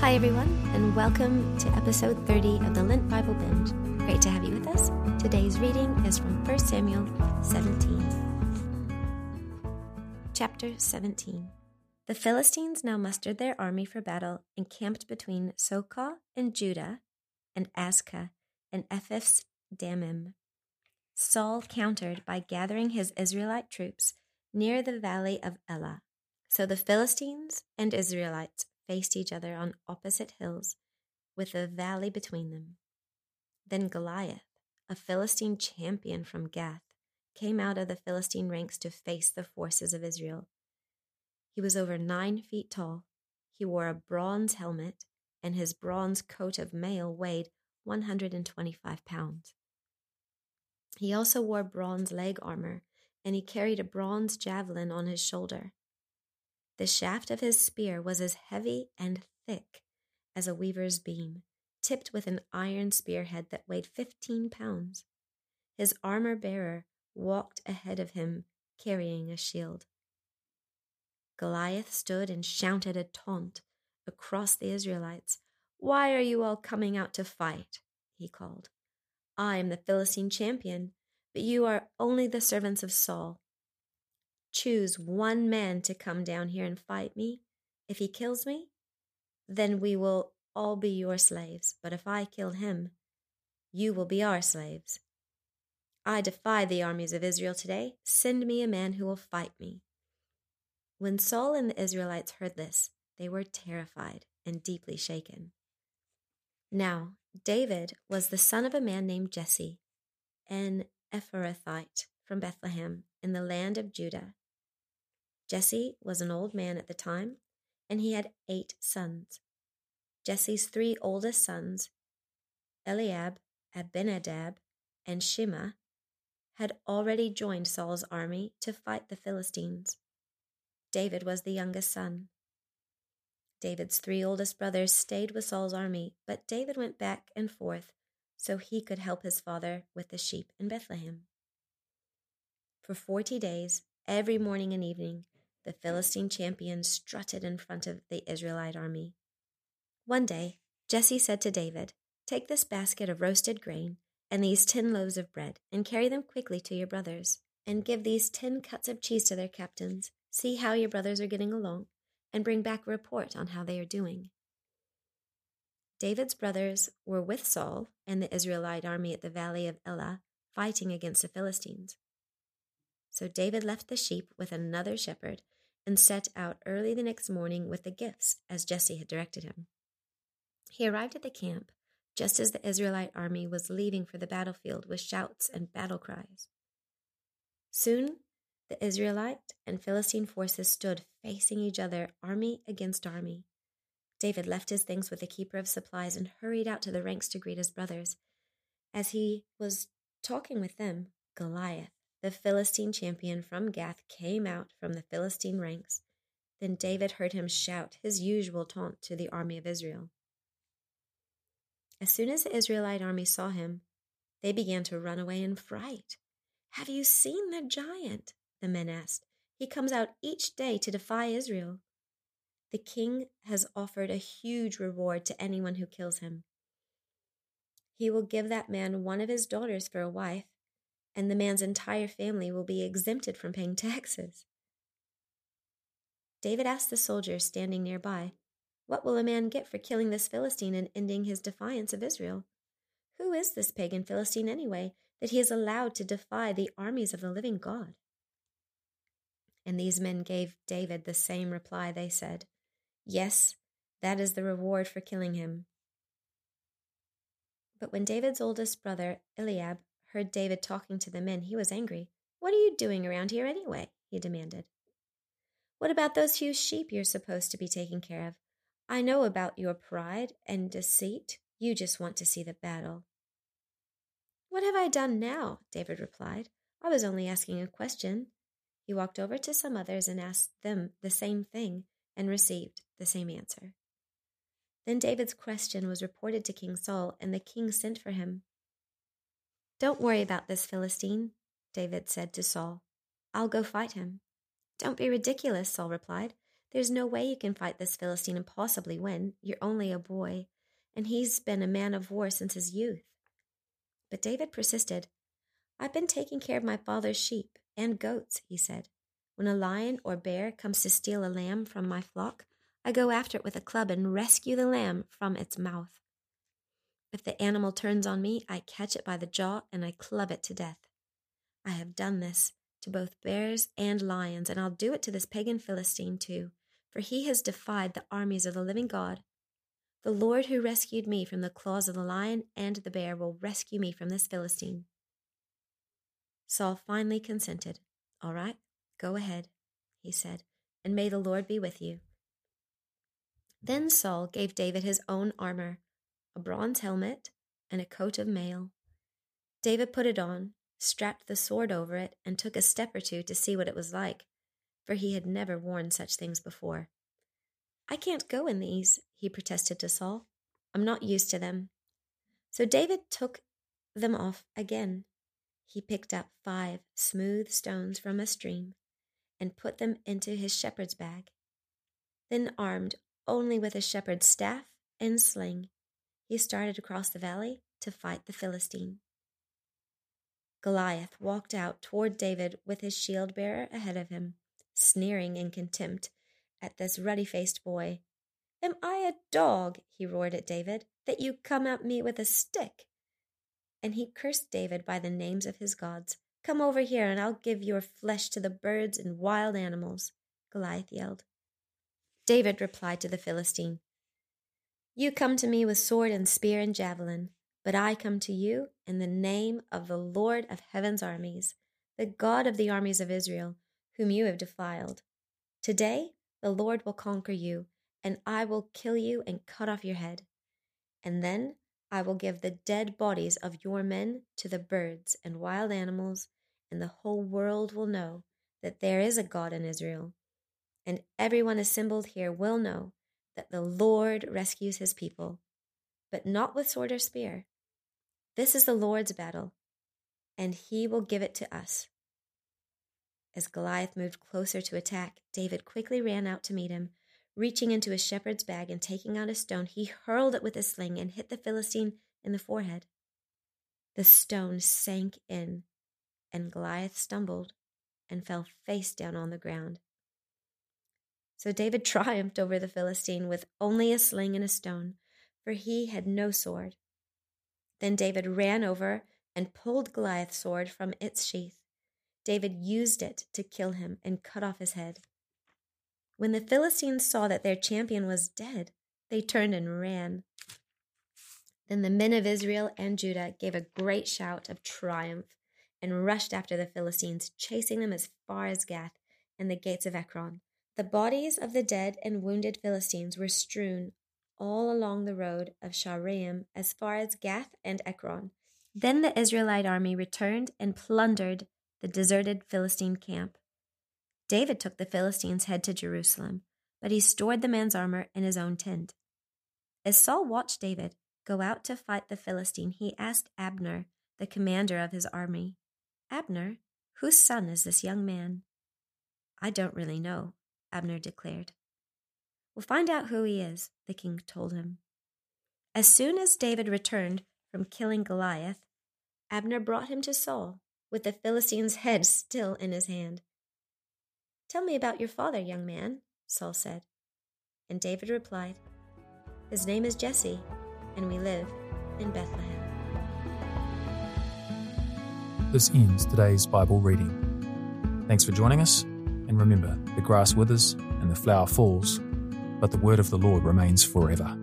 Hi, everyone, and welcome to episode 30 of the Lent Bible Binge. Great to have you with us. Today's reading is from 1 Samuel 17. Chapter 17 The Philistines now mustered their army for battle and camped between Socoh and Judah and Azekah and Ephes Dammim. Saul countered by gathering his Israelite troops near the valley of Elah. So the Philistines and Israelites faced each other on opposite hills, with a valley between them. Then Goliath, a Philistine champion from Gath, came out of the Philistine ranks to face the forces of Israel. He was over nine feet tall. He wore a bronze helmet, and his bronze coat of mail weighed 125 pounds. He also wore bronze leg armor, and he carried a bronze javelin on his shoulder. The shaft of his spear was as heavy and thick as a weaver's beam, tipped with an iron spearhead that weighed fifteen pounds. His armor bearer walked ahead of him, carrying a shield. Goliath stood and shouted a taunt across the Israelites. Why are you all coming out to fight? he called. I am the Philistine champion, but you are only the servants of Saul choose one man to come down here and fight me, if he kills me, then we will all be your slaves. But if I kill him, you will be our slaves. I defy the armies of Israel today. Send me a man who will fight me. When Saul and the Israelites heard this, they were terrified and deeply shaken. Now, David was the son of a man named Jesse, an Ephrathite from Bethlehem in the land of Judah. Jesse was an old man at the time, and he had eight sons. Jesse's three oldest sons, Eliab, Abinadab, and Shimea, had already joined Saul's army to fight the Philistines. David was the youngest son. David's three oldest brothers stayed with Saul's army, but David went back and forth so he could help his father with the sheep in Bethlehem. For forty days, every morning and evening, the Philistine champion strutted in front of the Israelite army. One day, Jesse said to David, Take this basket of roasted grain and these ten loaves of bread, and carry them quickly to your brothers, and give these ten cuts of cheese to their captains. See how your brothers are getting along, and bring back a report on how they are doing. David's brothers were with Saul and the Israelite army at the valley of Elah, fighting against the Philistines. So David left the sheep with another shepherd and set out early the next morning with the gifts, as Jesse had directed him. He arrived at the camp just as the Israelite army was leaving for the battlefield with shouts and battle cries. Soon the Israelite and Philistine forces stood facing each other, army against army. David left his things with the keeper of supplies and hurried out to the ranks to greet his brothers. As he was talking with them, Goliath, the Philistine champion from Gath came out from the Philistine ranks. Then David heard him shout his usual taunt to the army of Israel. As soon as the Israelite army saw him, they began to run away in fright. Have you seen the giant? The men asked. He comes out each day to defy Israel. The king has offered a huge reward to anyone who kills him. He will give that man one of his daughters for a wife and the man's entire family will be exempted from paying taxes. David asked the soldiers standing nearby, What will a man get for killing this Philistine and ending his defiance of Israel? Who is this pagan Philistine anyway, that he is allowed to defy the armies of the living God? And these men gave David the same reply. They said, Yes, that is the reward for killing him. But when David's oldest brother, Eliab, heard David talking to the men, he was angry. What are you doing around here anyway? he demanded. What about those few sheep you're supposed to be taking care of? I know about your pride and deceit. You just want to see the battle. What have I done now? David replied. I was only asking a question. He walked over to some others and asked them the same thing and received the same answer. Then David's question was reported to King Saul, and the king sent for him. Don't worry about this Philistine, David said to Saul. I'll go fight him. Don't be ridiculous, Saul replied. There's no way you can fight this Philistine and possibly win. You're only a boy, and he's been a man of war since his youth. But David persisted. I've been taking care of my father's sheep and goats, he said. When a lion or bear comes to steal a lamb from my flock, I go after it with a club and rescue the lamb from its mouth. If the animal turns on me, I catch it by the jaw and I club it to death. I have done this to both bears and lions, and I'll do it to this pagan Philistine too, for he has defied the armies of the living God. The Lord who rescued me from the claws of the lion and the bear will rescue me from this Philistine. Saul finally consented. All right, go ahead, he said, and may the Lord be with you. Then Saul gave David his own armor, a bronze helmet, and a coat of mail. David put it on, strapped the sword over it, and took a step or two to see what it was like, for he had never worn such things before. I can't go in these, he protested to Saul. I'm not used to them. So David took them off again. He picked up five smooth stones from a stream and put them into his shepherd's bag. Then, armed only with a shepherd's staff and sling, he started across the valley to fight the Philistine. Goliath walked out toward David with his shield bearer ahead of him, sneering in contempt at this ruddy faced boy. Am I a dog, he roared at David, that you come at me with a stick? And he cursed David by the names of his gods. Come over here, and I'll give your flesh to the birds and wild animals, Goliath yelled. David replied to the Philistine, You come to me with sword and spear and javelin, but I come to you in the name of the Lord of heaven's armies, the God of the armies of Israel, whom you have defiled. Today the Lord will conquer you, and I will kill you and cut off your head. And then I will give the dead bodies of your men to the birds and wild animals, and the whole world will know that there is a God in Israel. And everyone assembled here will know that the Lord rescues his people, but not with sword or spear. This is the Lord's battle, and he will give it to us. As Goliath moved closer to attack, David quickly ran out to meet him. Reaching into his shepherd's bag and taking out a stone, he hurled it with his sling and hit the Philistine in the forehead. The stone sank in, and Goliath stumbled and fell face down on the ground. So David triumphed over the Philistine with only a sling and a stone, for he had no sword. Then David ran over and pulled Goliath's sword from its sheath. David used it to kill him and cut off his head. When the Philistines saw that their champion was dead, they turned and ran. Then the men of Israel and Judah gave a great shout of triumph and rushed after the Philistines, chasing them as far as Gath and the gates of Ekron. The bodies of the dead and wounded Philistines were strewn all along the road of Shaaraim as far as Gath and Ekron. Then the Israelite army returned and plundered the deserted Philistine camp. David took the Philistine's head to Jerusalem, but he stored the man's armor in his own tent. As Saul watched David go out to fight the Philistine, he asked Abner, the commander of his army, Abner, whose son is this young man? I don't really know, Abner declared. We'll find out who he is, the king told him. As soon as David returned from killing Goliath, Abner brought him to Saul with the Philistine's head still in his hand. Tell me about your father, young man, Saul said. And David replied, His name is Jesse, and we live in Bethlehem. This ends today's Bible reading. Thanks for joining us, and remember the grass withers and the flower falls, but the word of the Lord remains forever.